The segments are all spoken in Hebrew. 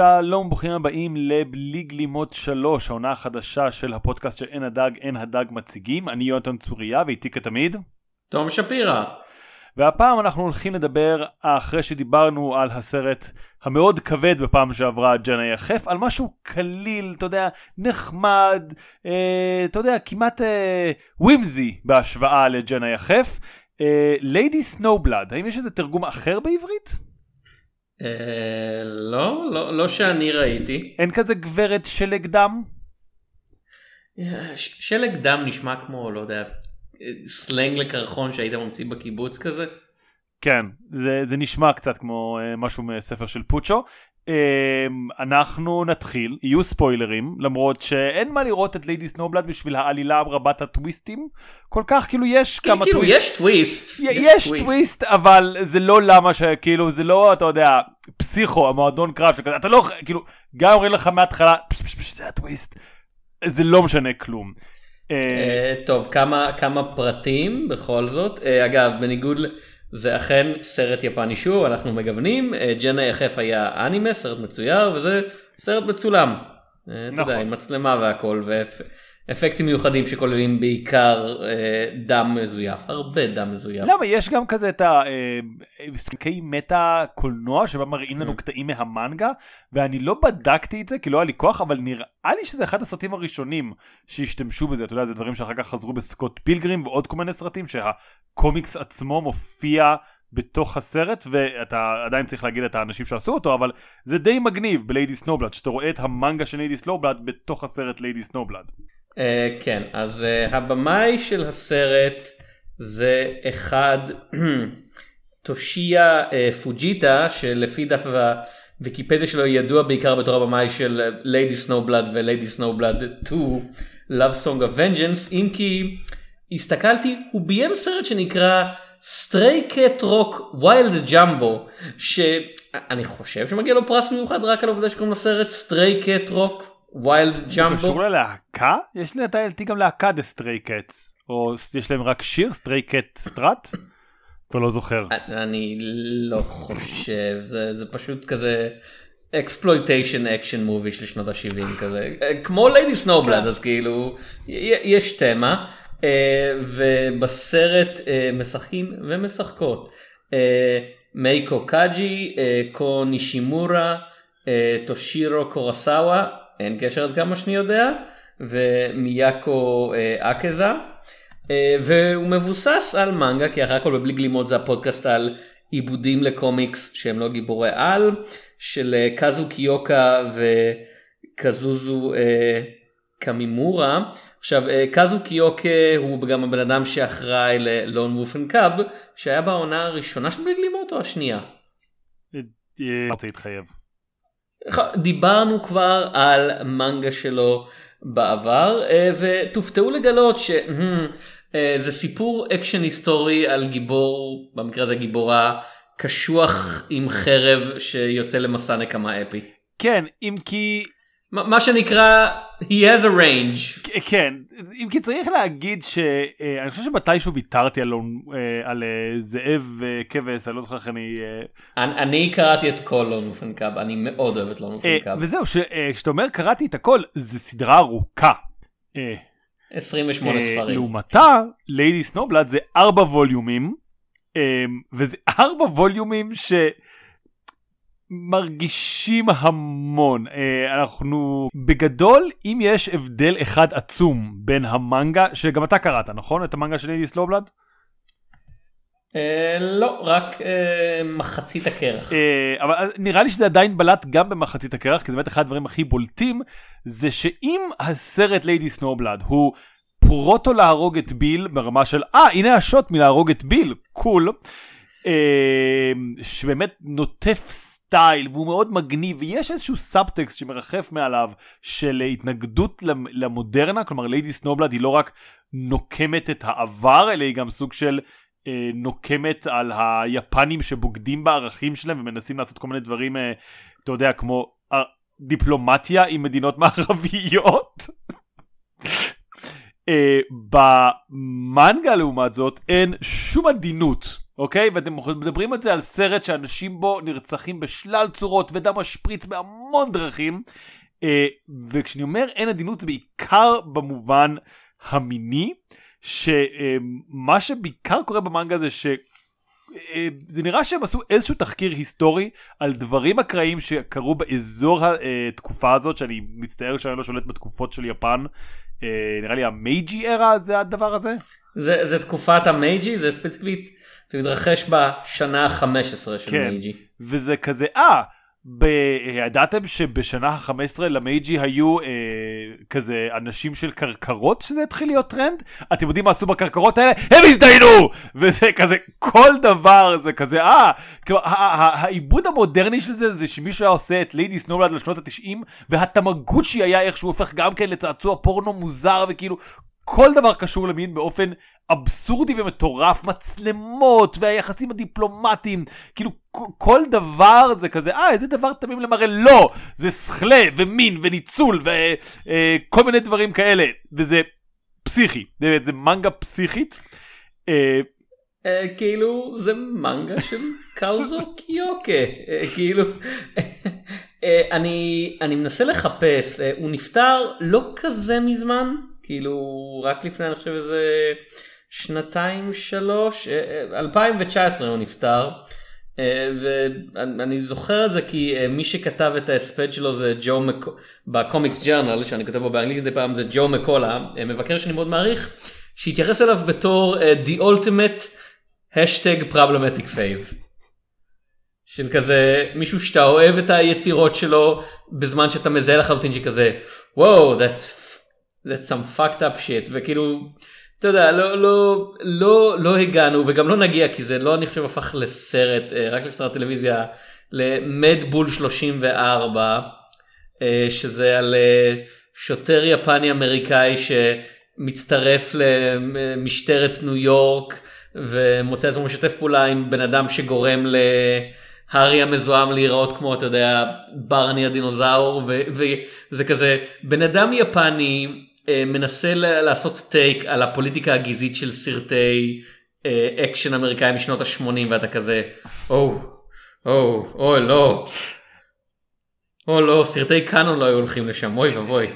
שלום, ברוכים הבאים לבלי גלימות 3, העונה החדשה של הפודקאסט של אין הדג, אין הדג מציגים. אני יונתן צוריה ואיתי כתמיד. תום שפירא. והפעם אנחנו הולכים לדבר, אחרי שדיברנו על הסרט המאוד כבד בפעם שעברה, ג'נה יחף, על משהו קליל, אתה יודע, נחמד, אה, אתה יודע, כמעט אה, ווימזי בהשוואה לג'נה יחף. ליידי סנובלד, האם יש איזה תרגום אחר בעברית? אה, לא, לא, לא שאני ראיתי. אין כזה גברת שלג דם? אה, שלג דם נשמע כמו, לא יודע, סלנג לקרחון שהיית ממציא בקיבוץ כזה. כן, זה, זה נשמע קצת כמו uh, משהו מספר של פוצ'ו. Um, אנחנו נתחיל, יהיו ספוילרים, למרות שאין מה לראות את ליידי סנואובלוד בשביל העלילה רבת הטוויסטים. כל כך, כאילו יש כן, כמה כאילו, טוויסט. יש טוויסט. יש, יש טוויסט. טוויסט, אבל זה לא למה שכאילו, זה לא, אתה יודע, פסיכו, המועדון קרב שכזה, אתה לא, כאילו, גם אומרים לך מההתחלה, פש, פש, פש, זה הטוויסט. זה לא משנה כלום. אה, טוב, כמה, כמה פרטים בכל זאת. אה, אגב, בניגוד, זה אכן סרט יפני שוב, אנחנו מגוונים. אה, ג'נה יחף היה אנימה, סרט מצויר, וזה סרט מצולם. אה, אתה נכון. יודע, עם מצלמה והכל, ואפקטים מיוחדים שכוללים בעיקר אה, דם מזויף, הרבה דם מזויף. למה יש גם כזה את הסרטי מטה קולנוע שבה מראים לנו קטעים מהמנגה ואני לא בדקתי את זה כי לא היה לי כוח אבל נראה לי שזה אחד הסרטים הראשונים שהשתמשו בזה אתה יודע זה דברים שאחר כך חזרו בסקוט פילגרים ועוד כל מיני סרטים שהקומיקס עצמו מופיע בתוך הסרט ואתה עדיין צריך להגיד את האנשים שעשו אותו אבל זה די מגניב בליידי סנואובלוד שאתה רואה את המנגה של ליידי סנואובלוד בתוך הסרט ליידי סנואובלוד. אה, כן, אז אה, הבמאי של הסרט זה אחד, טושיה אה, פוג'יטה, שלפי דף הוויקיפדיה שלו ידוע בעיקר בתור הבמאי של Lady Snowblood ו Lady Snowblood 2, Love Song of Vengeance, אם כי הסתכלתי, הוא ביים סרט שנקרא Stray Cat Rock Wild Jumbo, שאני חושב שמגיע לו פרס מיוחד רק על העובדה שקוראים לסרט Stray Cat Rock Wild זה Jumbo. קשור ללהקה? יש לדעתי גם להקה The Stray Cats. או יש להם רק שיר Stray Cat Strut? כבר לא זוכר. אני לא חושב זה זה פשוט כזה exploitation action movie של שנות ה-70 כזה כמו Lady Snowblood אז כאילו יש תמה אה, ובסרט אה, משחקים ומשחקות אה, מייקו קאג'י אה, קו נישימורה אה, טושירו קורסאווה אין קשר עד כמה שאני יודע ומיאקו אה, אקזה. אה, והוא מבוסס על מנגה כי אחרי הכל בבלי גלימות זה הפודקאסט על עיבודים לקומיקס שהם לא גיבורי על של אה, קאזו קיוקה וקזוזו אה, קמימורה. עכשיו אה, קאזו קיוקה הוא גם הבן אדם שאחראי ללון וופן קאב שהיה בעונה הראשונה של בלי גלימות או השנייה. אה, רוצה להתחייב. דיברנו כבר על מנגה שלו בעבר אה, ותופתעו לגלות שזה סיפור אקשן היסטורי על גיבור במקרה הזה גיבורה קשוח עם חרב שיוצא למסע נקמה אפי. כן, אם כי... מה שנקרא he has a range. כן, אם כי צריך להגיד שאני חושב שמתישהו ויתרתי על, אה, על אה, זאב וכבש, אני לא זוכר איך אני... אה, אני, אני קראתי את כל Lone Wolf and Cub אני מאוד אוהב את Lone אה, Wolf and Cub. וזהו, ש- אה, כשאתה אומר קראתי את הכל, זו סדרה ארוכה. אה, 28 אה, ספרים. לעומתה, Lady Snowblood זה ארבע ווליומים, אה, וזה ארבע ווליומים שמרגישים המון. אה, אנחנו, בגדול, אם יש הבדל אחד עצום בין המנגה, שגם אתה קראת, נכון? את המנגה של Snowblood? אה, לא רק אה, מחצית הקרח. אבל נראה לי שזה עדיין בלט גם במחצית הקרח, כי זה באמת אחד הדברים הכי בולטים, זה שאם הסרט Lady Snowblood הוא פרוטו להרוג את ביל ברמה של אה הנה השוט מלהרוג את ביל cool שבאמת נוטף סטייל והוא מאוד מגניב ויש איזשהו סאבטקסט שמרחף מעליו של התנגדות למ- למודרנה כלומר Lady Snowblood היא לא רק נוקמת את העבר אלא היא גם סוג של אה, נוקמת על היפנים שבוגדים בערכים שלהם ומנסים לעשות כל מיני דברים אה, אתה יודע כמו אה, דיפלומטיה עם מדינות מערביות. אה, במנגה לעומת זאת אין שום עדינות אוקיי? ואתם מדברים על זה על סרט שאנשים בו נרצחים בשלל צורות ודם משפריץ בהמון דרכים. אה, וכשאני אומר אין עדינות זה בעיקר במובן המיני, שמה שבעיקר קורה במנגה זה ש... אה, זה נראה שהם עשו איזשהו תחקיר היסטורי על דברים אקראיים שקרו באזור התקופה הזאת, שאני מצטער שאני לא שולט בתקופות של יפן. אה, נראה לי המייג'י ארה זה הדבר הזה? זה, זה תקופת המייג'י, זה ספציפית, זה מתרחש בשנה ה-15 של כן, מייג'י. וזה כזה, אה, ב... ידעתם שבשנה ה-15 למייג'י היו אה, כזה אנשים של כרכרות שזה התחיל להיות טרנד? אתם יודעים מה עשו בכרכרות האלה? הם הזדיינו! וזה כזה, כל דבר זה כזה, אה, כלומר, העיבוד המודרני של זה זה שמישהו היה עושה את Lady Snowblood לשנות ה-90 והתמגוצ'י היה איכשהו הופך גם כן לצעצוע פורנו מוזר וכאילו כל דבר קשור למין באופן אבסורדי ומטורף, מצלמות והיחסים הדיפלומטיים, כאילו כל דבר זה כזה, אה איזה דבר תמים למראה, לא, זה שכלה ומין וניצול וכל אה, מיני דברים כאלה, וזה פסיכי, באמת זה מנגה פסיכית. אה, אה, כאילו זה מנגה של קאוזו קיוקה, כאילו אני, מנסה לחפש, הוא נפטר לא כזה מזמן, כאילו רק לפני אני חושב איזה שנתיים שלוש 2019 אה, אה, הוא נפטר אה, ואני זוכר את זה כי מי שכתב את ההספד שלו זה ג'ו מקולה בקומיקס ג'רנל שאני כותב בו באנגלית מדי פעם זה ג'ו מקולה מבקר שאני מאוד מעריך שהתייחס אליו בתור the ultimate hashtag problematic fave. של כזה מישהו שאתה אוהב את היצירות שלו בזמן שאתה מזהה לחלוטין שכזה וואו that's that's some fucked up shit. וכאילו אתה יודע לא לא לא לא הגענו וגם לא נגיע כי זה לא אני חושב הפך לסרט אה, רק לסרט טלוויזיה למדבול 34 אה, שזה על אה, שוטר יפני אמריקאי שמצטרף למשטרת ניו יורק ומוצא עצמו משתף פעולה עם בן אדם שגורם ל... הארי המזוהם להיראות כמו אתה יודע ברני הדינוזאור וזה כזה בן אדם יפני מנסה לעשות take על הפוליטיקה הגזעית של סרטי אה, אקשן אמריקאי משנות ה-80 ואתה כזה או או או לא או לא סרטי קאנון לא היו הולכים לשם אוי ואבוי.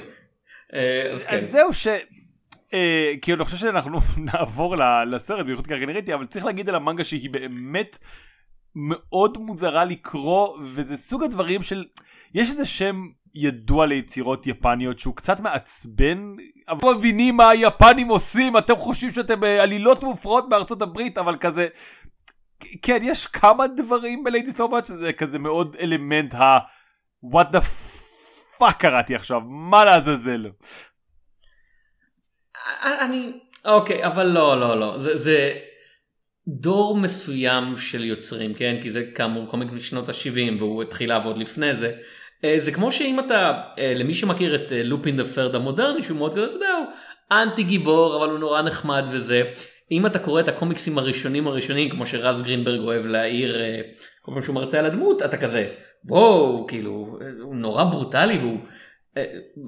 אה, אז כן. זהו ש... כאילו אני חושב שאנחנו נעבור לסרט בייחוד כרגע נראיתי אבל צריך להגיד על המנגה שהיא באמת מאוד מוזרה לקרוא וזה סוג הדברים של יש איזה שם ידוע ליצירות יפניות שהוא קצת מעצבן. אבל מבינים מה היפנים עושים, אתם חושבים שאתם עלילות מופרעות בארצות הברית, אבל כזה... כן, יש כמה דברים בליידי סלובט שזה כזה מאוד אלמנט ה... what the fuck קראתי עכשיו, מה לעזאזל. אני... אוקיי, אבל לא, לא, לא. זה, זה דור מסוים של יוצרים, כן? כי זה כאמור קומיק משנות ה-70 והוא התחיל לעבוד לפני זה. אה, זה כמו שאם אתה, אה, למי שמכיר את לופין דה פרד המודרני שהוא מאוד גדול, אתה יודע, הוא אנטי גיבור אבל הוא נורא נחמד וזה. אם אתה קורא את הקומיקסים הראשונים הראשונים כמו שרז גרינברג אוהב להעיר אה, כל פעם שהוא מרצה על הדמות אתה כזה וואו כאילו הוא נורא ברוטלי והוא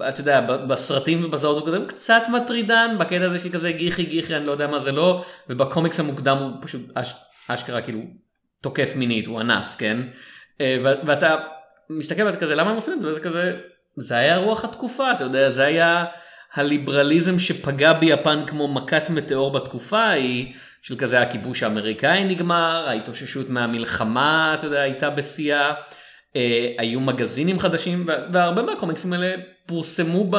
אתה יודע בסרטים ובסרט הוא כזה קצת מטרידן בקטע הזה של כזה גיחי גיחי אני לא יודע מה זה לא ובקומיקס המוקדם הוא פשוט אש, אשכרה כאילו תוקף מינית הוא אנס כן ואתה מסתכל ואתה כזה למה הם עושים את זה וזה כזה זה היה רוח התקופה אתה יודע זה היה הליברליזם שפגע ביפן כמו מכת מטאור בתקופה ההיא של כזה הכיבוש האמריקאי נגמר ההתאוששות מהמלחמה אתה יודע הייתה בשיאה אה, היו מגזינים חדשים והרבה מהקומיקסים האלה פורסמו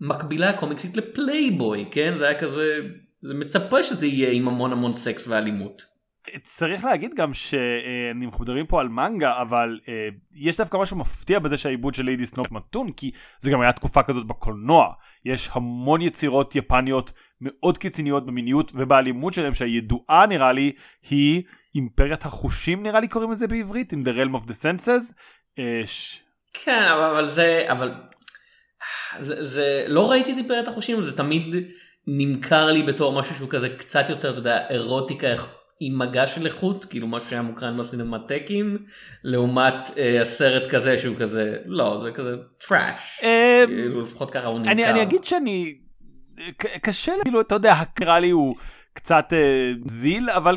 במקבילה הקומיקסית לפלייבוי כן זה היה כזה זה מצפה שזה יהיה עם המון המון סקס ואלימות. צריך להגיד גם שאנחנו מדברים פה על מנגה אבל אה, יש דווקא משהו מפתיע בזה שהעיבוד של Lady Snowblood מתון כי זה גם היה תקופה כזאת בקולנוע יש המון יצירות יפניות מאוד קיצוניות במיניות ובאלימות שלהם שהידועה נראה לי היא אימפריית החושים נראה לי קוראים לזה בעברית in the realm of the senses. אה, ש... כן אבל זה אבל זה, זה לא ראיתי את אימפריית החושים זה תמיד נמכר לי בתור משהו שהוא כזה קצת יותר אתה יודע אירוטיקה עם מגע של איכות כאילו משהו שהיה מוקרן בסינמטקים לעומת אה, הסרט כזה שהוא כזה לא זה כזה טראש אה, כאילו לפחות ככה הוא נמכר. אני, אני אגיד שאני קשה כאילו אתה יודע נראה לי הוא קצת אה, זיל, אבל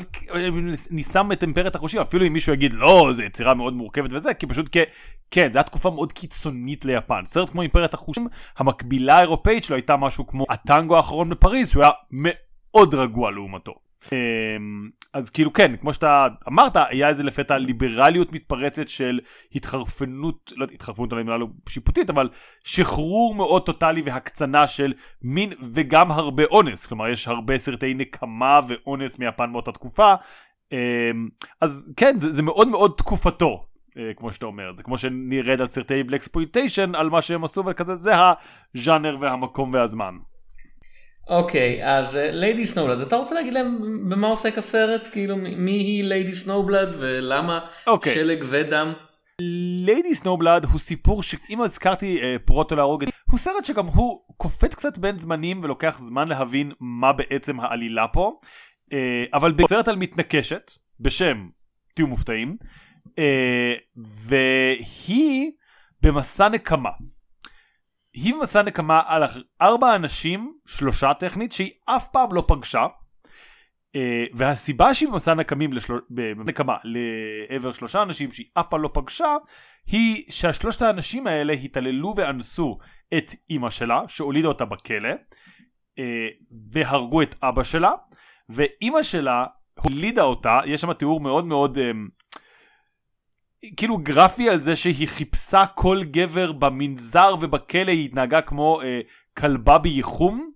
אני שם את אימפריית החושים, אפילו אם מישהו יגיד לא, זו יצירה מאוד מורכבת וזה, כי פשוט כ... כן, זו הייתה תקופה מאוד קיצונית ליפן. סרט כמו אימפריית החושים, המקבילה האירופאית שלו הייתה משהו כמו הטנגו האחרון בפריז, שהוא היה מאוד רגוע לעומתו. אמ, אז כאילו כן, כמו שאתה אמרת, היה איזה לפתע ליברליות מתפרצת של התחרפנות, לא התחרפנות על המילה לא שיפוטית, אבל שחרור מאוד טוטאלי והקצנה של מין וגם הרבה אונס. כלומר, יש הרבה סרטי נקמה ואונס מיפן באותה תקופה. אמ, אז כן, זה, זה מאוד מאוד תקופתו. אה, כמו שאתה אומר, זה כמו שנרד על סרטי blaxploitation על מה שהם עשו וכזה, זה הז'אנר והמקום והזמן. אוקיי, אז Lady אה, Snowblood, אתה רוצה להגיד להם במה עוסק הסרט? כאילו, מי היא Lady Snowblood ולמה אוקיי. אוקיי. שלג ודם? ליידי סנובלד הוא סיפור שאם הזכרתי uh, פרוטו להרוג הוא סרט שגם הוא קופט קצת בין זמנים ולוקח זמן להבין מה בעצם העלילה פה. uh, אבל בסרט על מתנקשת בשם תהיו מופתעים uh, והיא במסע נקמה. היא מסע נקמה על ארבע אנשים, שלושה טכנית, שהיא אף פעם לא פגשה. Uh, והסיבה שהיא במסע נקמים לשל... נקמה לעבר שלושה אנשים שהיא אף פעם לא פגשה, היא שהשלושת האנשים האלה התעללו ואנסו את אימא שלה, שהולידה אותה בכלא, uh, והרגו את אבא שלה, ואימא שלה הולידה אותה, יש שם תיאור מאוד מאוד uh, כאילו גרפי על זה שהיא חיפשה כל גבר במנזר ובכלא היא התנהגה כמו אה, כלבה בייחום.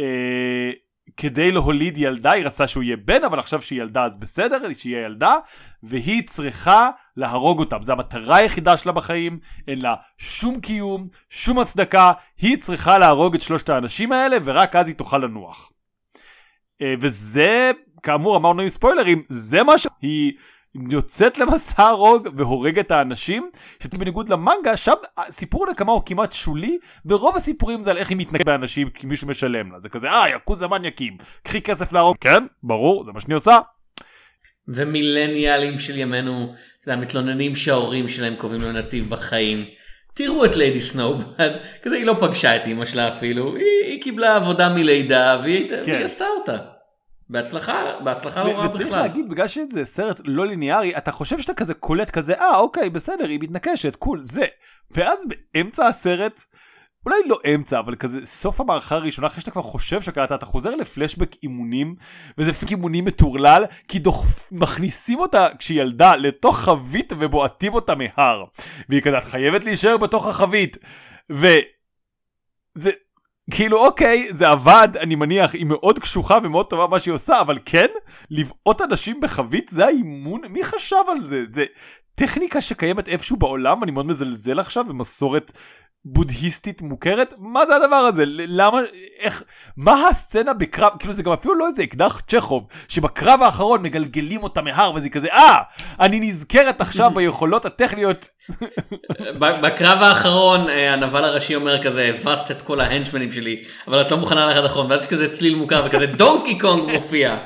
אה, כדי להוליד ילדה היא רצתה שהוא יהיה בן אבל עכשיו שהיא ילדה אז בסדר שיהיה ילדה והיא צריכה להרוג אותם. זו המטרה היחידה שלה בחיים אין לה שום קיום שום הצדקה. היא צריכה להרוג את שלושת האנשים האלה ורק אז היא תוכל לנוח. אה, וזה כאמור אמרנו עם ספוילרים זה מה שהיא יוצאת למסע הרוג והורג את האנשים, שזה בניגוד למנגה, שם סיפור הנקמה הוא כמעט שולי, ורוב הסיפורים זה על איך היא מתנגדת באנשים כי מישהו משלם לה. זה כזה, אה, יקוז מניאקים, קחי כסף להרוג. כן, ברור, זה מה שאני עושה. ומילניאלים של ימינו, זה המתלוננים שההורים שלהם קובעים לו נתיב בחיים. תראו את ליידי סנוב, כזה היא לא פגשה את אמא שלה אפילו, היא, היא קיבלה עבודה מלידה והיא, כן. והיא עשתה אותה. בהצלחה, בהצלחה לא רעה בכלל. וצריך להגיד, בגלל שזה סרט לא ליניארי, אתה חושב שאתה כזה קולט כזה, אה, אוקיי, בסדר, היא מתנקשת, קול, זה. ואז באמצע הסרט, אולי לא אמצע, אבל כזה סוף המערכה הראשונה, אחרי שאתה כבר חושב שקלטת, אתה חוזר לפלשבק אימונים, וזה פלשבק אימונים מטורלל, כי דוח... מכניסים אותה כשהיא ילדה לתוך חבית ובועטים אותה מהר. והיא כזה, את חייבת להישאר בתוך החבית. ו... זה, כאילו אוקיי זה עבד אני מניח היא מאוד קשוחה ומאוד טובה מה שהיא עושה אבל כן לבעוט אנשים בחבית זה האימון? מי חשב על זה? זה טכניקה שקיימת איפשהו בעולם אני מאוד מזלזל עכשיו במסורת בודהיסטית מוכרת מה זה הדבר הזה למה איך מה הסצנה בקרב כאילו זה גם אפילו לא איזה אקדח צ'כוב שבקרב האחרון מגלגלים אותה מהר וזה כזה אה אני נזכרת עכשיו ביכולות הטכניות. בקרב האחרון אה, הנבל הראשי אומר כזה הבסת את כל ההנצ'מנים שלי אבל את לא מוכנה ללכת אחרון ואז יש כזה צליל מוכר וכזה דונקי קונג מופיע.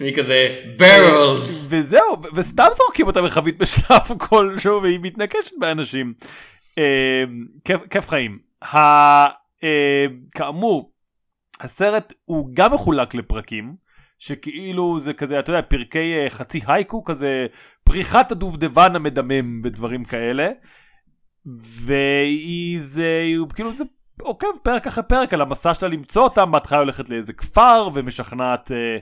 מכזה ברלס. וזהו, וסתם זורקים אותה בחבית בשלב כלשהו והיא מתנקשת באנשים. אה, כיף חיים. אה, כאמור, הסרט הוא גם מחולק לפרקים. שכאילו זה כזה אתה יודע פרקי אה, חצי הייקו כזה פריחת הדובדבן המדמם ודברים כאלה. והיא זה כאילו זה עוקב פרק אחרי פרק על המסע שלה למצוא אותם בהתחלה הולכת לאיזה כפר ומשכנעת אה,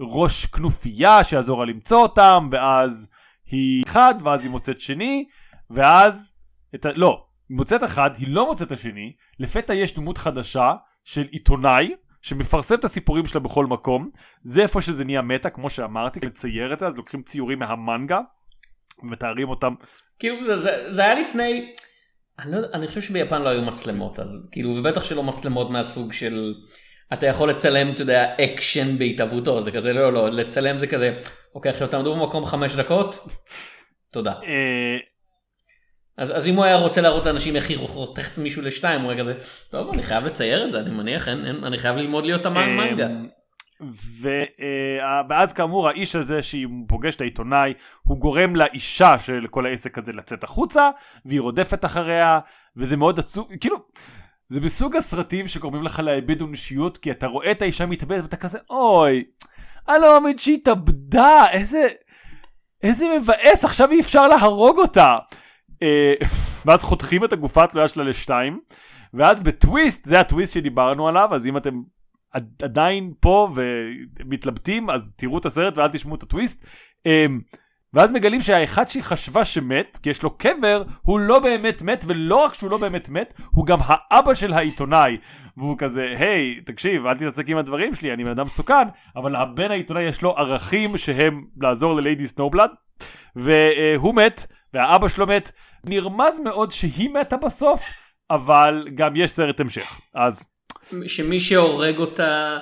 ראש כנופיה שיעזור לה למצוא אותם, ואז היא אחד, ואז היא מוצאת שני, ואז, את ה... לא, היא מוצאת אחד, היא לא מוצאת השני, לפתע יש דמות חדשה של עיתונאי, שמפרסם את הסיפורים שלה בכל מקום, זה איפה שזה נהיה מטה, כמו שאמרתי, לצייר את זה, אז לוקחים ציורים מהמנגה, ומתארים אותם. כאילו זה, זה, זה היה לפני, אני, לא, אני חושב שביפן לא היו מצלמות, אז כאילו, ובטח שלא מצלמות מהסוג של... אתה יכול לצלם, אתה יודע, אקשן בהתהוותו, זה כזה, לא, לא, לצלם זה כזה, אוקיי, עכשיו תעמדו במקום חמש דקות, תודה. אה, אז, אז אם הוא היה רוצה להראות לאנשים איך היא חותכת מישהו לשתיים, הוא היה כזה, טוב, אני חייב לצייר את זה, אני מניח, אין, אין, אני חייב ללמוד להיות אמן מנגה. ו, אה, ואז כאמור האיש הזה שהיא פוגש את העיתונאי הוא גורם לאישה של כל העסק הזה לצאת החוצה והיא רודפת אחריה וזה מאוד עצוב כאילו זה מסוג הסרטים שגורמים לך לאבד אנושיות, כי אתה רואה את האישה מתאבדת ואתה כזה, אוי, אני לא מאמין שהיא התאבדה, איזה... איזה מבאס, עכשיו אי אפשר להרוג אותה. אה, ואז חותכים את הגופה התלויה שלה לשתיים, ואז בטוויסט, זה הטוויסט שדיברנו עליו, אז אם אתם עדיין פה ומתלבטים, אז תראו את הסרט ואל תשמעו את הטוויסט. ואז מגלים שהאחד שהיא חשבה שמת, כי יש לו קבר, הוא לא באמת מת, ולא רק שהוא לא באמת מת, הוא גם האבא של העיתונאי. והוא כזה, היי, תקשיב, אל תתעסק עם הדברים שלי, אני בן אדם מסוכן, אבל הבן העיתונאי יש לו ערכים שהם לעזור לליידי סנובלד, והוא מת, והאבא שלו מת. נרמז מאוד שהיא מתה בסוף, אבל גם יש סרט המשך. אז... שמי שהורג אותה...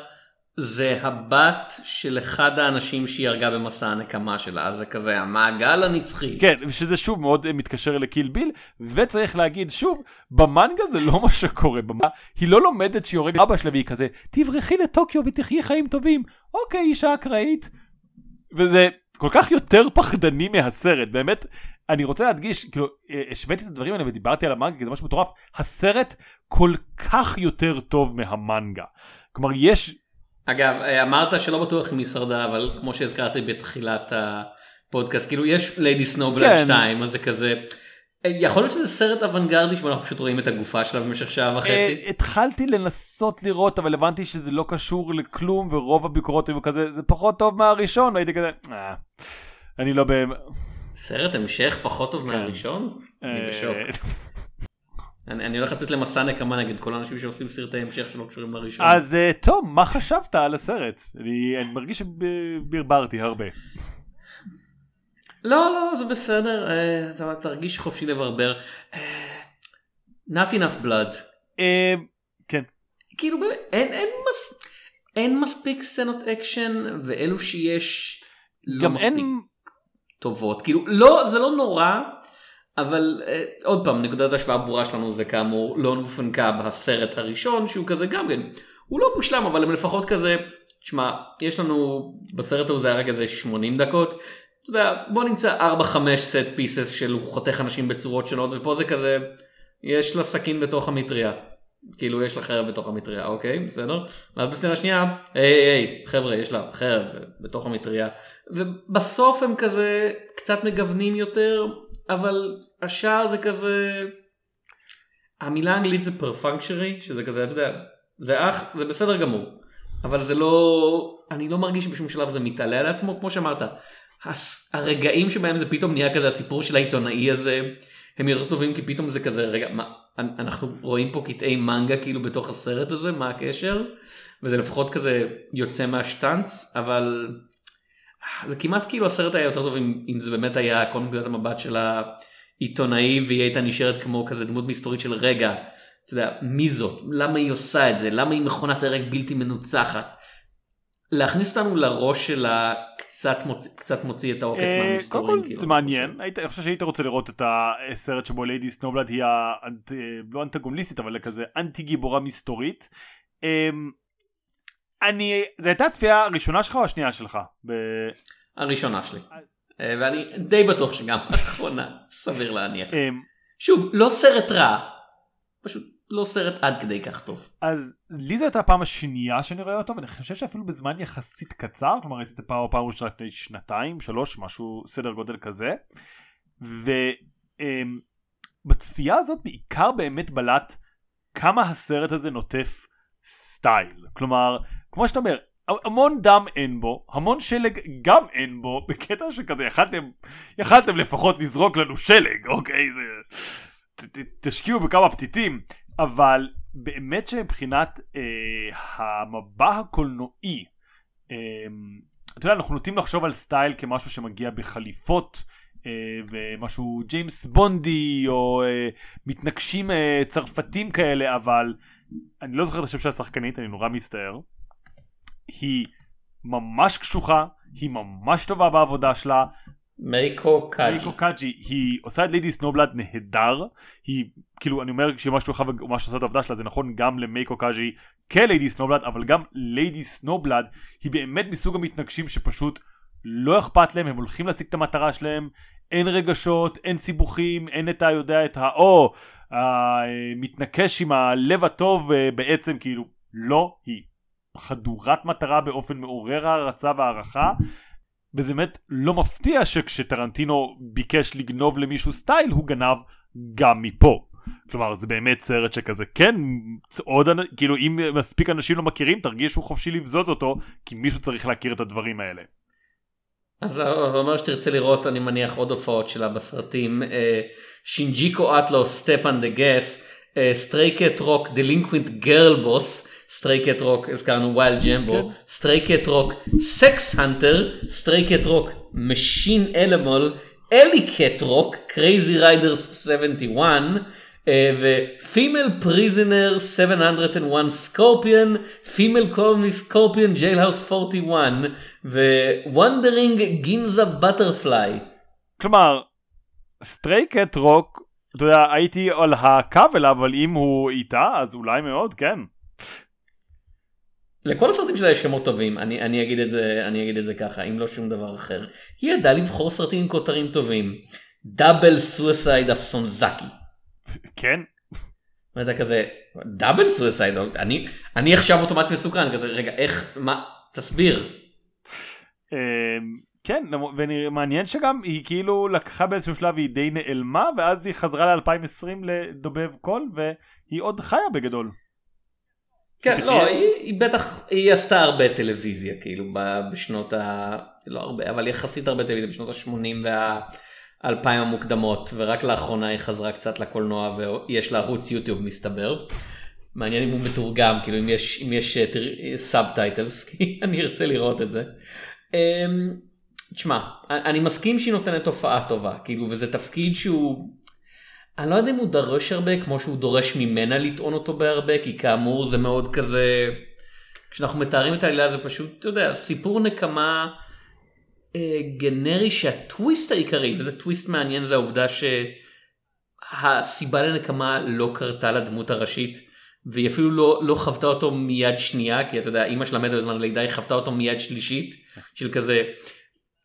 זה הבת של אחד האנשים שהיא הרגה במסע הנקמה שלה, אז זה כזה המעגל הנצחי. כן, ושזה שוב מאוד מתקשר לקיל ביל, וצריך להגיד שוב, במנגה זה לא מה שקורה, במנגה, היא לא לומדת שהיא הורגת אבא שלה והיא כזה, תברחי לטוקיו ותחיי חיים טובים, אוקיי, אישה אקראית. וזה כל כך יותר פחדני מהסרט, באמת, אני רוצה להדגיש, כאילו, השוויתי את הדברים האלה ודיברתי על המנגה, כי זה משהו מטורף, הסרט כל כך יותר טוב מהמנגה. כלומר, יש אגב, אמרת שלא בטוח אם היא שרדה, אבל כמו שהזכרתי בתחילת הפודקאסט, כאילו יש ליידי סנובלד כן. 2, אז זה כזה... יכול להיות שזה סרט אוונגרדי שאנחנו פשוט רואים את הגופה שלה במשך שעה וחצי? Uh, התחלתי לנסות לראות אבל הבנתי שזה לא קשור לכלום ורוב הביקורות היו כזה זה פחות טוב מהראשון הייתי כזה אה, אני לא באמת. סרט המשך פחות טוב כן. מהראשון? אני אה, בשוק. אני, אני הולך לצאת למסע נקמה נגד כל האנשים שעושים סרטי המשך שלא קשורים לראשון. אז אה, תום, מה חשבת על הסרט? אני, אני מרגיש שברברתי הרבה. לא, לא, זה בסדר, אה, אתה תרגיש חופשי לברבר. אה, not enough blood. אה, כן. כאילו באמת, אין, אין, מס, אין מספיק סצנות אקשן, ואלו שיש לא מספיק אין... טובות. כאילו, לא, זה לא נורא. אבל uh, עוד פעם נקודת ההשוואה הברורה שלנו זה כאמור לון ופנקה בסרט הראשון שהוא כזה גם כן הוא לא מושלם אבל הם לפחות כזה תשמע יש לנו בסרט הזה הרגע זה 80 דקות אתה יודע בוא נמצא 4-5 סט פיסס של הוא חותך אנשים בצורות שונות ופה זה כזה יש לה סכין בתוך המטריה. כאילו יש לה חרב בתוך המטריה אוקיי בסדר? ואז בסצנה שנייה היי היי חבר'ה יש לה חרב בתוך המטריה. ובסוף הם כזה קצת מגוונים יותר אבל השער זה כזה המילה האנגלית זה פרפונקשרי שזה כזה אתה יודע זה אח זה בסדר גמור. אבל זה לא אני לא מרגיש שבשום שלב זה מתעלה על עצמו כמו שאמרת. הרגעים שבהם זה פתאום נהיה כזה הסיפור של העיתונאי הזה הם יותר טובים כי פתאום זה כזה רגע מה אנחנו רואים פה קטעי מנגה כאילו בתוך הסרט הזה מה הקשר? וזה לפחות כזה יוצא מהשטאנץ אבל זה כמעט כאילו הסרט היה יותר טוב אם, אם זה באמת היה כל נקודת המבט של העיתונאי והיא הייתה נשארת כמו כזה דמות מסתורית של רגע, אתה יודע, מי זאת? למה היא עושה את זה? למה היא מכונת הרג בלתי מנוצחת? להכניס אותנו לראש שלה קצת מוציא, קצת מוציא את העוקץ אה, מהמסתורים. קודם כל כאילו, זה מעניין, אני חושב שהיית רוצה לראות את הסרט שבו ליידי סנובלד היא לא אנטגוניסטית אבל כזה אנטי גיבורה מסתורית. אמ, אני, זו הייתה הצפייה הראשונה שלך או השנייה שלך? ב... הראשונה שלי. אה, ואני די בטוח שגם האחרונה, סביר להניח. אמ, שוב, לא סרט רע, פשוט לא סרט עד כדי כך טוב. אז לי זו הייתה הפעם השנייה שאני רואה אותו, ואני חושב שאפילו בזמן יחסית קצר, כלומר ראיתי את הפעם הפעם הראשונה לפני שנתיים, שלוש, משהו סדר גודל כזה. ובצפייה אמ, הזאת בעיקר באמת בלט כמה הסרט הזה נוטף סטייל. כלומר, כמו שאתה אומר, המון דם אין בו, המון שלג גם אין בו, בקטע שכזה יכלתם, יכלתם לפחות לזרוק לנו שלג, אוקיי? זה... ת, ת, תשקיעו בכמה פתיתים, אבל באמת שמבחינת אה, המבע הקולנועי, אה, אתה יודע, אנחנו נוטים לחשוב על סטייל כמשהו שמגיע בחליפות, אה, ומשהו ג'יימס בונדי, או אה, מתנגשים אה, צרפתים כאלה, אבל אני לא זוכר את השם של השחקנית, אני נורא מצטער. היא ממש קשוחה, היא ממש טובה בעבודה שלה. מייקו קאג'י. מייקו קאג'י, היא עושה את Lady Snowblood נהדר, היא, כאילו, אני אומר שמשהו אחד ומה שעושה את העבודה שלה זה נכון גם למייקו קאג'י כ Lady Snowblood, אבל גם Lady Snowblood היא באמת מסוג המתנגשים שפשוט לא אכפת להם, הם הולכים להשיג את המטרה שלהם, אין רגשות, אין סיבוכים, אין את ה... יודע, את ה... או, מתנקש עם הלב הטוב בעצם כאילו לא היא. חדורת מטרה באופן מעורר הערצה והערכה וזה באמת לא מפתיע שכשטרנטינו ביקש לגנוב למישהו סטייל הוא גנב גם מפה. כלומר זה באמת סרט שכזה כן עוד כאילו אם מספיק אנשים לא מכירים תרגישו חופשי לבזוז אותו כי מישהו צריך להכיר את הדברים האלה. אז הוא אומר שתרצה לראות אני מניח עוד הופעות שלה בסרטים Shinjuku Outlaw Step On the Gas Stray Cat Rock Delinquent Girl Boss Stray Cat Rock הזכרנו Wild Jumbo Stray Cat Rock Sex Hunter Stray Cat Rock Machine Animal Alleycat Rock Crazy Riders 71 ו Female Prisoner 701 Scorpion Female Convict Scorpion Jailhouse 41 ו Wandering Ginza Butterfly. כלומר Stray Cat Rock אתה יודע הייתי על הקו אליו אבל אם הוא איתה אז אולי מאוד כן. לכל הסרטים שלה יש שמות טובים אני, אני אגיד את זה אני אגיד את זה ככה אם לא שום דבר אחר היא ידעה לבחור סרטים עם כותרים טובים Double Suicide of Sonezaki. כן. ואתה כזה Double Suicide אני אני עכשיו אוטומטית מסוקרן כזה רגע איך מה תסביר. אמ, כן ומעניין שגם היא כאילו לקחה באיזשהו שלב היא די נעלמה ואז היא חזרה ל2020 לדובב קול והיא עוד חיה בגדול. כן, לא, היא, היא בטח, היא עשתה הרבה טלוויזיה, כאילו, בשנות ה... לא הרבה, אבל יחסית הרבה טלוויזיה, בשנות ה-80 וה-2000 המוקדמות, ורק לאחרונה היא חזרה קצת לקולנוע, ויש לה ערוץ יוטיוב מסתבר. מעניין אם הוא מתורגם, כאילו, אם יש, אם יש subtitles, כי אני ארצה לראות את זה. אמ, תשמע, אני מסכים שהיא נותנת הופעה טובה, כאילו, וזה תפקיד שהוא... אני לא יודע אם הוא דורש הרבה כמו שהוא דורש ממנה לטעון אותו בהרבה כי כאמור זה מאוד כזה כשאנחנו מתארים את העלילה זה פשוט אתה יודע סיפור נקמה אה, גנרי שהטוויסט העיקרי וזה טוויסט מעניין זה העובדה שהסיבה לנקמה לא קרתה לדמות הראשית והיא אפילו לא, לא חוותה אותו מיד שנייה כי אתה יודע אמא שלה מתה בזמן לידה היא חוותה אותו מיד שלישית של כזה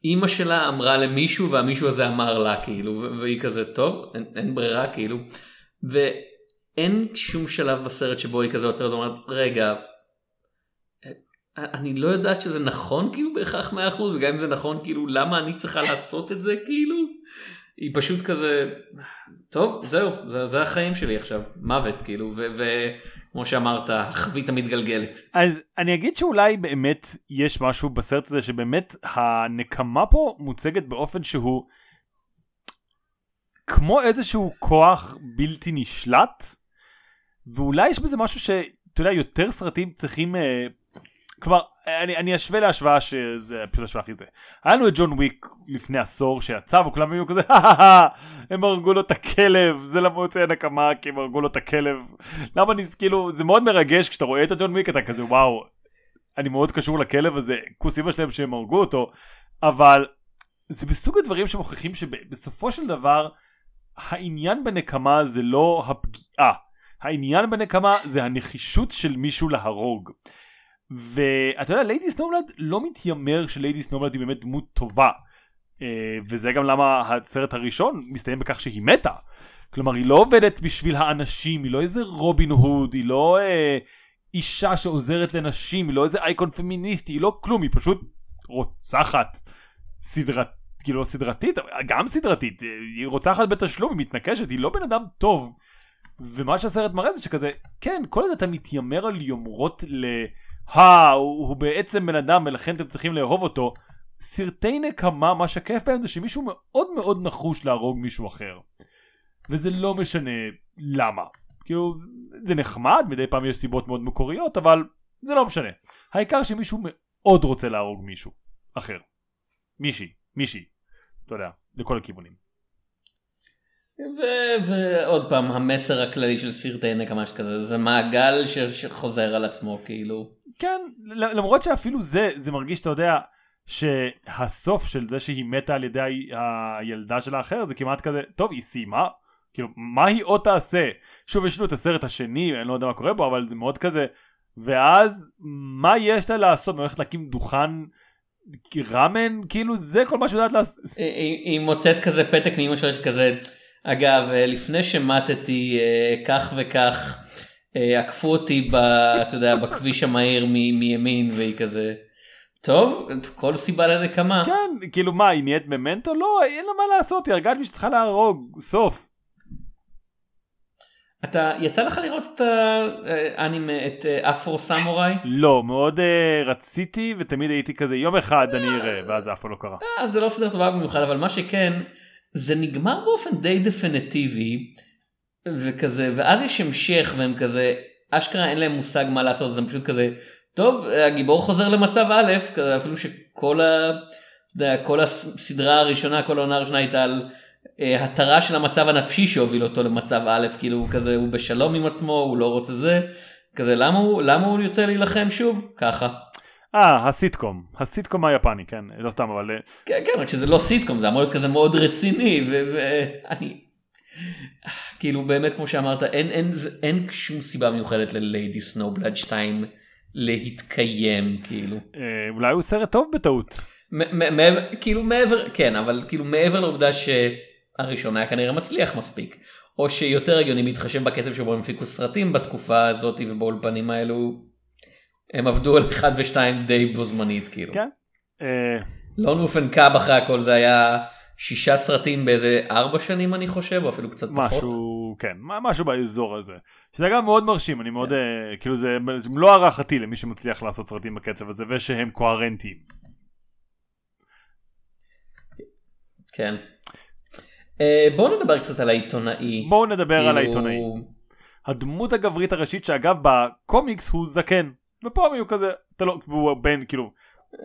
אימא שלה אמרה למישהו והמישהו הזה אמר לה כאילו והיא כזה טוב אין, אין ברירה כאילו. ואין שום שלב בסרט שבו היא כזה עוצרת ואומרת רגע אני לא יודעת שזה נכון כאילו בהכרח 100% וגם אם זה נכון כאילו למה אני צריכה לעשות את זה כאילו? היא פשוט כזה טוב זהו זה, זה החיים שלי עכשיו מוות כאילו ו, כמו שאמרת, החבית המתגלגלת. אז אני אגיד שאולי באמת יש משהו בסרט הזה שבאמת הנקמה פה מוצגת באופן שהוא כמו איזשהו כוח בלתי נשלט, ואולי יש בזה משהו שאתה יודע, יותר סרטים צריכים אה, כלומר, אני, אני אשווה להשוואה שזה פשוט השוואה הכי זה. היה לנו את ג'ון וויק לפני עשור שיצא וכולם היו כזה, הם הרגו לו את הכלב, זה למה הוא יוצא נקמה כי הם הרגו לו את הכלב. למה אני, כאילו, זה מאוד מרגש כשאתה רואה את הג'ון וויק אתה כזה וואו, אני מאוד קשור לכלב הזה, כוס אימא שלהם שהם הרגו אותו, אבל זה בסוג הדברים שמוכיחים שבסופו של דבר העניין בנקמה זה לא הפגיעה. העניין בנקמה זה הנחישות של מישהו להרוג. ואתה יודע, ליידי סנובלד לא מתיימר שליידי סנובלד היא באמת דמות טובה. אה, וזה גם למה הסרט הראשון מסתיים בכך שהיא מתה. כלומר, היא לא עובדת בשביל האנשים, היא לא איזה רובין הוד, היא לא אה, אישה שעוזרת לנשים, היא לא איזה אייקון פמיניסטי, היא לא כלום, היא פשוט רוצחת סדרת, כאילו לא סדרתית, גם סדרתית, היא רוצחת בתשלום, היא מתנקשת, היא לא בן אדם טוב. ומה שהסרט מראה זה שכזה, כן, כל עוד אתה מתיימר על יומרות ל... הא, הוא, הוא בעצם בן אדם ולכן אתם צריכים לאהוב אותו. סרטי נקמה, מה שכיף בהם זה שמישהו מאוד מאוד נחוש להרוג מישהו אחר. וזה לא משנה למה. כאילו, זה נחמד, מדי פעם יש סיבות מאוד מקוריות, אבל זה לא משנה. העיקר שמישהו מאוד רוצה להרוג מישהו אחר. מישהי, מישהי. אתה יודע, לכל הכיוונים. ו- ועוד פעם המסר הכללי של סרטי נקמה שכזה זה מעגל ש- שחוזר על עצמו כאילו. כן למרות שאפילו זה זה מרגיש אתה יודע שהסוף של זה שהיא מתה על ידי הילדה של האחר זה כמעט כזה טוב היא סיימה כאילו מה היא עוד תעשה שוב יש לנו את הסרט השני אני לא יודע מה קורה בו אבל זה מאוד כזה ואז מה יש לה לעשות היא הולכת להקים דוכן ראמן כאילו זה כל מה שהיא יודעת לעשות. היא מוצאת כזה פתק מאמא שלה שכזה אגב, אה, לפני שמטתי אה, כך וכך, אה, עקפו אותי, ב, אתה יודע, בכביש המהיר מ- מימין והיא כזה, טוב, כל סיבה לנקמה. כן, כאילו מה, היא נהיית ממנטו? לא, אין לה מה לעשות, היא הרגה מי שצריכה להרוג, סוף. אתה, יצא לך לראות את האנימה, את אפרו סמוראי? לא, מאוד רציתי ותמיד הייתי כזה יום אחד אני אראה ואז אף פעם לא קרה. זה לא סדרה טובה במיוחד, אבל מה שכן, זה נגמר באופן די דפינטיבי, וכזה, ואז יש המשך והם כזה, אשכרה אין להם מושג מה לעשות, זה פשוט כזה, טוב, הגיבור חוזר למצב א', כזה, אפילו שכל ה... יודע, כל הסדרה הראשונה, כל העונה הראשונה הייתה על אה, התרה של המצב הנפשי שהוביל אותו למצב א', כאילו הוא כזה, הוא בשלום עם עצמו, הוא לא רוצה זה, כזה, למה הוא, למה הוא יוצא להילחם שוב? ככה. אה, הסיטקום, הסיטקום היפני, כן, לא סתם, אבל... אה, כן, כן, רק שזה לא סיטקום, זה אמור להיות כזה מאוד רציני, ואני... כאילו באמת כמו שאמרת, אין, אין, אין, שום סיבה מיוחדת לליידי סנובלד 2 להתקיים, כאילו. אה, אולי הוא סרט טוב בטעות. מעבר, כאילו מעבר, כן, אבל כאילו מעבר לעובדה שהראשון היה כנראה מצליח מספיק, או שיותר הגיוני מתחשב בקצב שבו הם הפיקו סרטים בתקופה הזאת ובאולפנים האלו, הם עבדו על אחד ושתיים די בו זמנית, כאילו. כן. אה, לא נופן קאב אחרי הכל זה היה שישה סרטים באיזה ארבע שנים אני חושב, או אפילו קצת פחות. משהו, כן, משהו באזור הזה. שזה גם מאוד מרשים, אני מאוד, אה, כאילו זה מלוא הערכתי למי שמצליח לעשות סרטים בקצב הזה ושהם קוהרנטיים. כן. אה, בואו נדבר קצת על העיתונאי. בואו נדבר על כאילו- העיתונאי. הדמות הגברית הראשית שאגב בקומיקס הוא זקן. ופה הם היו כזה, אתה לא, והוא בן כאילו,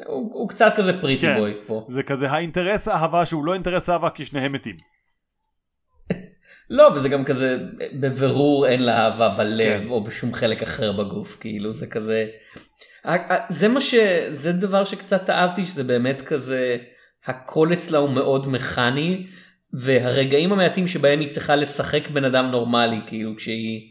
הוא, הוא קצת כזה פריטי כן. בוי פה. זה כזה האינטרס האהבה שהוא לא אינטרס אהבה כי שניהם מתים. לא, וזה גם כזה, בבירור אין לה אהבה בלב כן. או בשום חלק אחר בגוף, כאילו זה כזה, זה מה ש... זה דבר שקצת אהבתי, שזה באמת כזה, הקול אצלה הוא מאוד מכני, והרגעים המעטים שבהם היא צריכה לשחק בן אדם נורמלי, כאילו כשהיא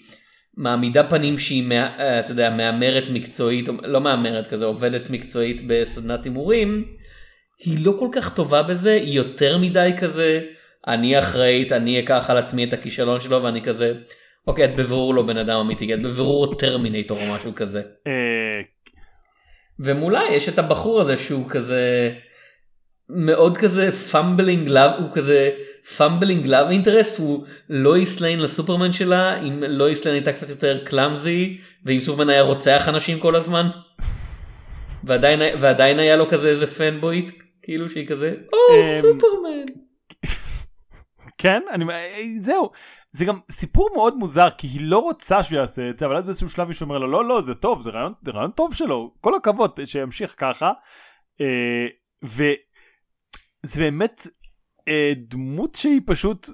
מעמידה פנים שהיא, אה, אתה יודע, מהמרת מקצועית, לא מהמרת כזה, עובדת מקצועית בסדנת הימורים, היא לא כל כך טובה בזה, היא יותר מדי כזה, אני אחראית, אני אקח על עצמי את הכישלון שלו, ואני כזה, אוקיי, את בבירור לא בן אדם אמיתי, את בבירור טרמינטור או משהו כזה. אה, ומולה יש את הבחור הזה שהוא כזה מאוד כזה fumbling love הוא כזה fumbling love interest הוא לואיס ליין לסופרמן שלה אם לואיס ליין הייתה קצת יותר clumsy ואם סופרמן היה רוצח אנשים כל הזמן. ועדיין ועדיין היה לו כזה איזה פנבויט כאילו שהיא כזה או אמ, סופרמן. כן, אני, זהו. זה גם סיפור מאוד מוזר כי היא לא רוצה שהוא יעשה את זה אבל אז באיזשהו שלב מישהו אומר לו לא לא זה טוב זה רעיון, זה רעיון טוב שלו כל הכבוד שימשיך ככה אה, וזה באמת אה, דמות שהיא פשוט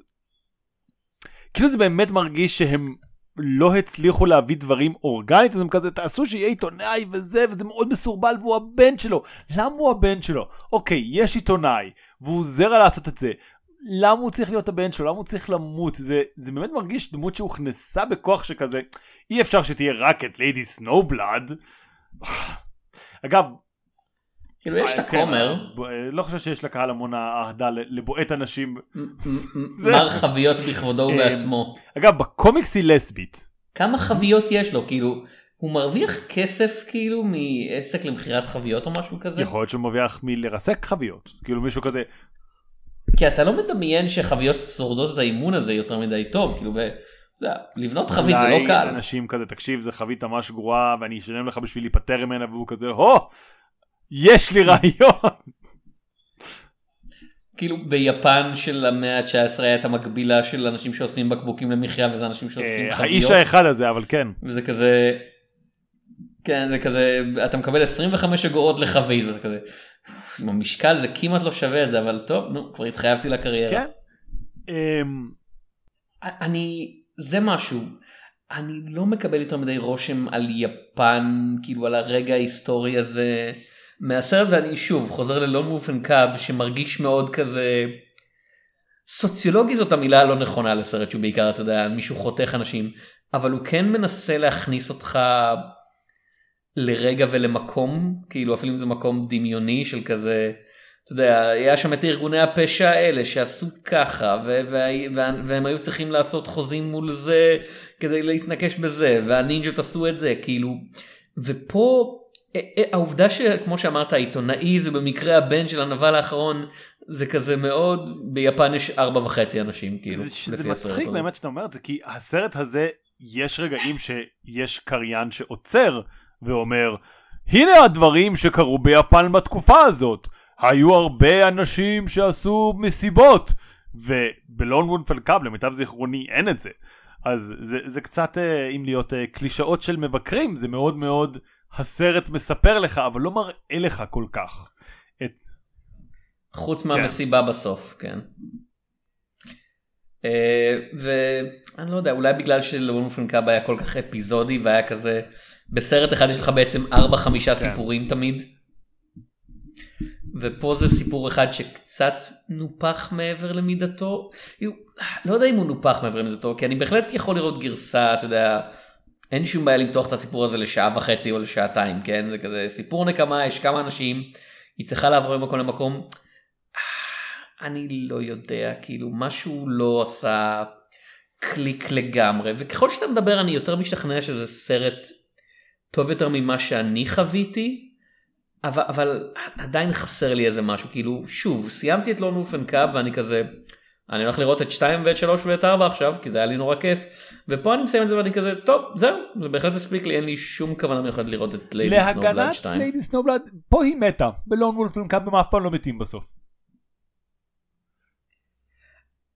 כאילו זה באמת מרגיש שהם לא הצליחו להביא דברים אורגנית אז הם כזה תעשו שיהיה עיתונאי וזה וזה מאוד מסורבל והוא הבן שלו למה הוא הבן שלו אוקיי יש עיתונאי והוא עוזר לעשות את זה למה הוא צריך להיות הבן שלו? למה הוא צריך למות? זה, זה באמת מרגיש דמות שהוכנסה בכוח שכזה, אי אפשר שתהיה רק את ליידי סנובלאד. אגב, כאילו יש את אה, כן, הכומר ב- לא חושב שיש לקהל המון אהדה לבועט אנשים. מר חביות בכבודו אה, ובעצמו. אגב, בקומיקס היא לסבית. כמה חביות יש לו כאילו הוא מרוויח כסף כאילו מעסק למכירת חביות או משהו כזה. יכול להיות שהוא מרוויח מלרסק חביות. כאילו מישהו כזה, כי אתה לא מדמיין שחביות שורדות את האימון הזה יותר מדי טוב, כאילו, לבנות חבית זה לא קל. אנשים כזה, תקשיב, זה חבית ממש גרועה ואני אשלם לך בשביל להיפטר ממנה והוא כזה, הו, יש לי רעיון. כאילו ביפן של המאה ה-19 היה את המקבילה של אנשים שאוספים בקבוקים למחיה וזה אנשים שאוספים אה, חביות. האיש האחד הזה, אבל כן. וזה כזה, כן זה כזה, אתה מקבל 25 אגורות לחבית, וזה כזה, עם המשקל זה כמעט לא שווה את זה, אבל טוב, נו, כבר התחייבתי לקריירה. כן. אמ, אני זה משהו אני לא מקבל יותר מדי רושם על יפן כאילו על הרגע ההיסטורי הזה מהסרט ואני שוב חוזר ללון מופן קאב שמרגיש מאוד כזה סוציולוגי זאת המילה הלא נכונה לסרט שהוא בעיקר אתה יודע מישהו חותך אנשים אבל הוא כן מנסה להכניס אותך לרגע ולמקום כאילו אפילו אם זה מקום דמיוני של כזה אתה יודע, היה שם את ארגוני הפשע האלה שעשו ככה, ו- ו- ו- והם היו צריכים לעשות חוזים מול זה כדי להתנקש בזה, והנינג'ות עשו את זה, כאילו, ופה העובדה שכמו שאמרת העיתונאי זה במקרה הבן של הנבל האחרון זה כזה מאוד ביפן יש ארבע וחצי אנשים כאילו. זה, זה מצחיק באמת שאתה אומר את זה כי הסרט הזה יש רגעים שיש קריין שעוצר ואומר הנה הדברים שקרו ביפן בתקופה הזאת היו הרבה אנשים שעשו מסיבות ובלון וונפל קאב למיטב זיכרוני אין את זה. אז זה, זה קצת אה, אם להיות קלישאות של מבקרים זה מאוד מאוד הסרט מספר לך, אבל לא מראה לך כל כך את... חוץ מהמסיבה כן. בסוף, כן. Uh, ואני לא יודע, אולי בגלל שלאונפן קאב היה כל כך אפיזודי והיה כזה, בסרט אחד יש לך בעצם 4-5 כן. סיפורים תמיד. ופה זה סיפור אחד שקצת נופח מעבר למידתו. לא יודע אם הוא נופח מעבר למידתו, כי אני בהחלט יכול לראות גרסה, אתה יודע, אין שום בעיה למתוח את הסיפור הזה לשעה וחצי או לשעתיים, כן? זה כזה סיפור נקמה, יש כמה אנשים, היא צריכה לעבור ממקום למקום. אני לא יודע, כאילו משהו לא עשה קליק לגמרי, וככל שאתה מדבר אני יותר משתכנע שזה סרט טוב יותר ממה שאני חוויתי, אבל, אבל עדיין חסר לי איזה משהו, כאילו שוב, סיימתי את Lone Cub ואני כזה, אני הולך לראות את 2 ואת 3 ואת 4 עכשיו כי זה היה לי נורא כיף ופה אני מסיים את זה ואני כזה טוב זהו זה בהחלט הספיק לי אין לי שום כוונה מיוחדת לראות את Lady Snowblood 2. להגנת ליידי Snowblood פה היא מתה ב Lone Wolf and Cub הם אף פעם לא מתים בסוף.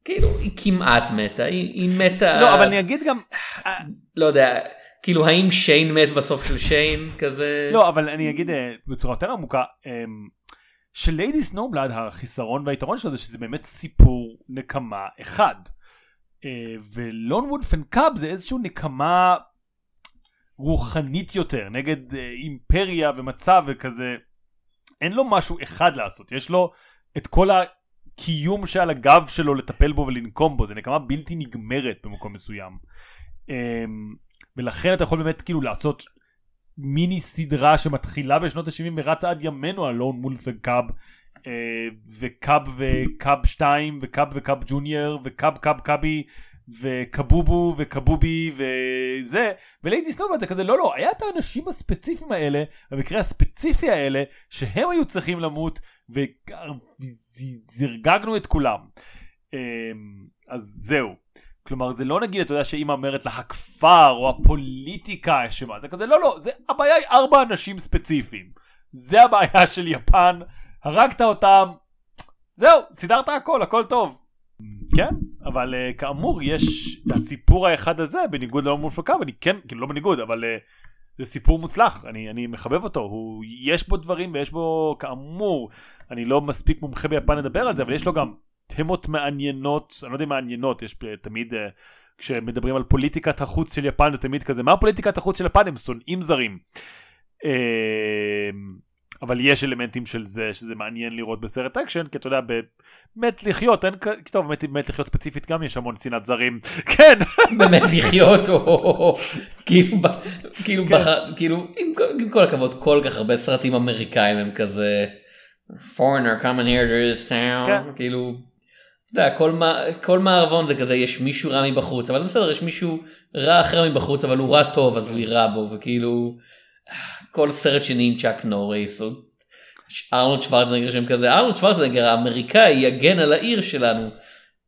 כאילו היא כמעט מתה היא, היא מתה לא אבל אני אגיד גם לא יודע כאילו האם שיין מת בסוף של שיין כזה לא אבל אני אגיד אה, בצורה יותר עמוקה. אמ, של Lady Snowblood החיסרון והיתרון שלו זה שזה באמת סיפור נקמה אחד. אה, ו Lone Wolf and Cub זה איזשהו נקמה רוחנית יותר נגד אה, אימפריה ומצב וכזה. אין לו משהו אחד לעשות יש לו את כל הקיום שעל הגב שלו לטפל בו ולנקום בו זה נקמה בלתי נגמרת במקום מסוים. אמ, ולכן אתה יכול באמת כאילו לעשות מיני סדרה שמתחילה בשנות ה-70 ורצה עד ימינו הלון מולף וקאב אה, וקאב וקאב 2 וקאב וקאב ג'וניור וקאב קאב קאבי וקבובו וקבובי וזה. וליידי סנובלד זה כזה לא לא היה את האנשים הספציפיים האלה במקרה הספציפי האלה שהם היו צריכים למות וזרגגנו את כולם. אה, אז זהו. כלומר זה לא נגיד אתה יודע שאמא אומרת לה הכפר או הפוליטיקה אשמה זה כזה לא לא זה הבעיה היא ארבע אנשים ספציפיים. זה הבעיה של יפן הרגת אותם זהו סידרת הכל הכל טוב כן אבל uh, כאמור יש הסיפור האחד הזה בניגוד לאום מופלקה ואני כן כאילו לא בניגוד אבל uh, זה סיפור מוצלח אני אני מחבב אותו הוא יש בו דברים ויש בו כאמור אני לא מספיק מומחה ביפן לדבר על זה אבל יש לו גם תמות מעניינות, אני לא יודע אם מעניינות, יש תמיד, uh, כשמדברים על פוליטיקת החוץ של יפן, זה תמיד כזה, מה פוליטיקת החוץ של יפן? הם שונאים זרים. Uh, אבל יש אלמנטים של זה שזה מעניין לראות בסרט אקשן כי אתה יודע באמת לחיות אין טוב באמת, באמת לחיות ספציפית גם יש המון שנאת זרים כן באמת לחיות או כאילו כאילו כן. כאילו עם כל הכבוד כל כך הרבה סרטים אמריקאים הם כזה foreigner coming here to this town כן. כאילו אתה יודע, כל, כל מערבון זה כזה יש מישהו רע מבחוץ אבל זה בסדר יש מישהו רע אחר מבחוץ אבל הוא רע טוב אז הוא יירה בו וכאילו כל סרט שני עם צ'אק נוריס או ארנולד שוורצנגר שם כזה ארנולד שוורצנגר האמריקאי יגן על העיר שלנו.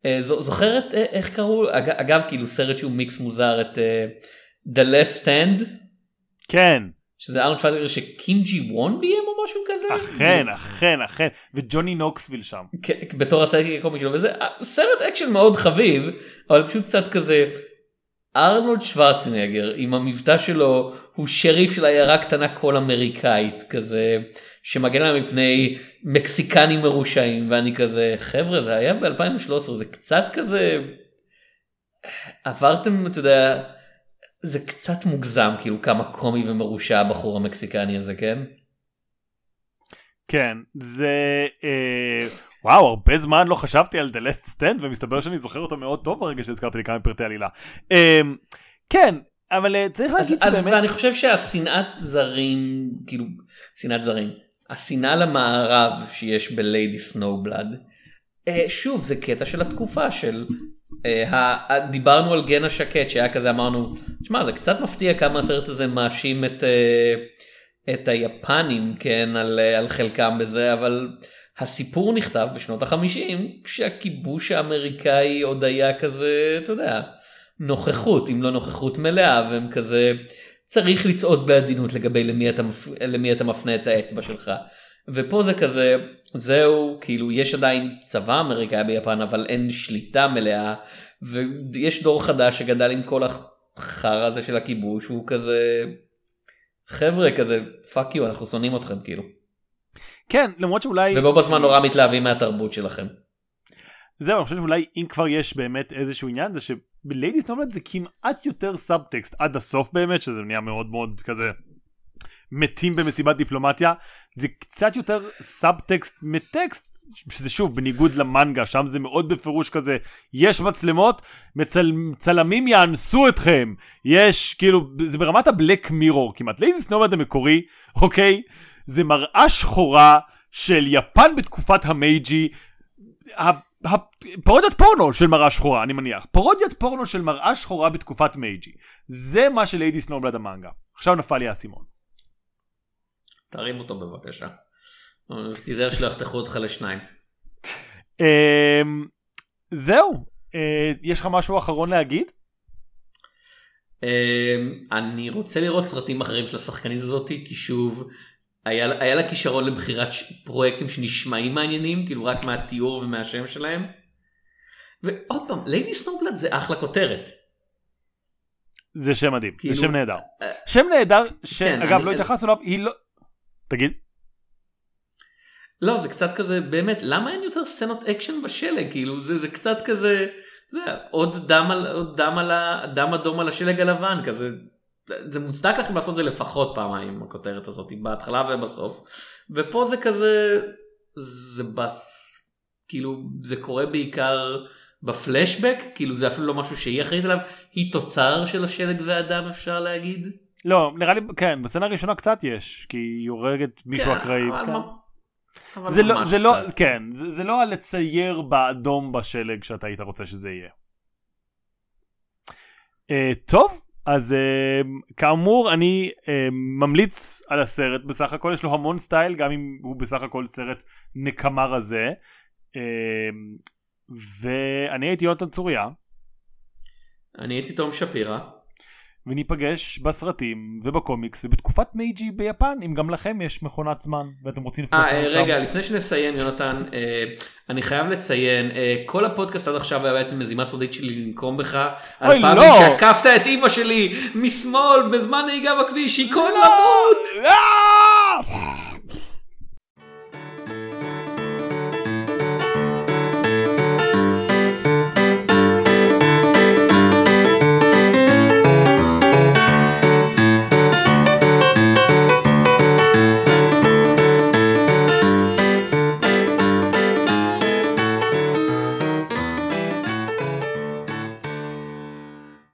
אה, זוכרת אה, איך קראו אגב כאילו סרט שהוא מיקס מוזר את אה, The Last Stand. כן. שזה ארנולד שוורצנגר שקים ג'י-וון ביים או משהו כזה? אכן, אכן, אכן, וג'וני נוקסוויל שם. בתור הסרט הקומי שלו, וזה סרט אקשן מאוד חביב, אבל פשוט קצת כזה, ארנולד שוורצנגר עם המבטא שלו הוא שריף של עיירה קטנה כל אמריקאית כזה שמגן עליו מפני מקסיקנים מרושעים ואני כזה חבר'ה זה היה ב2013 זה קצת כזה עברתם אתה יודע זה קצת מוגזם כאילו כמה קומי ומרושע הבחור המקסיקני הזה כן. כן זה אה, וואו הרבה זמן לא חשבתי על The Last Stand ומסתבר שאני זוכר אותו מאוד טוב ברגע שהזכרתי לי כמה פרטי עלילה. אה, כן אבל אה, צריך להגיד שבאמת. ואני חושב שהשנאת זרים כאילו שנאת זרים השנאה למערב שיש בליידי סנובלד. אה, שוב זה קטע של התקופה של אה, דיברנו על גן השקט שהיה כזה אמרנו שמע זה קצת מפתיע כמה הסרט הזה מאשים את, אה, את היפנים כן על, על חלקם בזה אבל הסיפור נכתב בשנות החמישים כשהכיבוש האמריקאי עוד היה כזה אתה יודע נוכחות אם לא נוכחות מלאה והם כזה צריך לצעוד בעדינות לגבי למי אתה, למי אתה מפנה את האצבע שלך. ופה זה כזה זהו כאילו יש עדיין צבא אמריקאי ביפן אבל אין שליטה מלאה ויש דור חדש שגדל עם כל החרא הזה של הכיבוש הוא כזה חבר'ה כזה fuck you אנחנו שונאים אתכם כאילו. כן למרות שאולי ובו בזמן נורא מתלהבים מהתרבות שלכם. זהו אני חושב שאולי אם כבר יש באמת איזשהו עניין זה שב Lady Snowblood זה כמעט יותר סאבטקסט עד הסוף באמת שזה נהיה מאוד מאוד כזה מתים במסיבת דיפלומטיה זה קצת יותר סאבטקסט מטקסט שזה שוב בניגוד למנגה שם זה מאוד בפירוש כזה יש מצלמות מצל, צלמים יאנסו אתכם. יש כאילו זה ברמת ה Black Mirror כמעט. Lady Snowblood המקורי אוקיי? זה מראה שחורה של יפן בתקופת המייג'י. פרודיית פורנו של מראה שחורה אני מניח. פרודיית פורנו של מראה שחורה בתקופת מייג'י. זה מה ש Lady Snowblood המנגה. עכשיו נפל לי האסימון. תרים אותו בבקשה. תיזהר שלא יחתכו אותך לשניים. אמ, זהו אה, יש לך משהו אחרון להגיד? אמ, אני רוצה לראות סרטים אחרים של השחקנית הזאתי כי שוב היה, היה לה כישרון לבחירת פרויקטים שנשמעים מעניינים כאילו רק מהתיאור ומהשם שלהם. ועוד פעם Lady Snowblood זה אחלה כותרת. זה שם מדהים, כאילו, זה שם נהדר. אה, שם נהדר, שאגב כן, לא התייחסנו אליו, היא לא... תגיד. לא זה קצת כזה באמת למה אין יותר סצנות אקשן בשלג כאילו זה זה קצת כזה זה עוד דם על עוד דם על הדם אדום על השלג הלבן כזה זה מוצדק לכם לעשות זה לפחות פעמיים הכותרת הזאת בהתחלה ובסוף ופה זה כזה זה בס כאילו זה קורה בעיקר בפלשבק כאילו זה אפילו לא משהו שהיא אחראית עליו היא תוצר של השלג והדם אפשר להגיד. לא נראה לי כן בסצנה הראשונה קצת יש כי היא הורגת מישהו כן, אקראי. כן. זה לא, זה לא, כן, זה, זה לא הלצייר באדום בשלג שאתה היית רוצה שזה יהיה. אה, טוב, אז uh, כאמור אני אה, ממליץ על הסרט, בסך הכל יש לו המון סטייל, גם אם הוא בסך הכל סרט נקמה רזה. אה, ואני הייתי יונתן צוריה. אני הייתי תום שפירא. וניפגש בסרטים ובקומיקס ובתקופת מייג'י ביפן אם גם לכם יש מכונת זמן ואתם רוצים לפנות אה, רגע שם. לפני שנסיים יונתן אה, אני חייב לציין אה, כל הפודקאסט עד עכשיו היה בעצם מזימה סודית שלי לנקום בך על פעמים לא. שעקפת את אימא שלי משמאל בזמן נהיגה בכביש היא כל לא. למות. לא.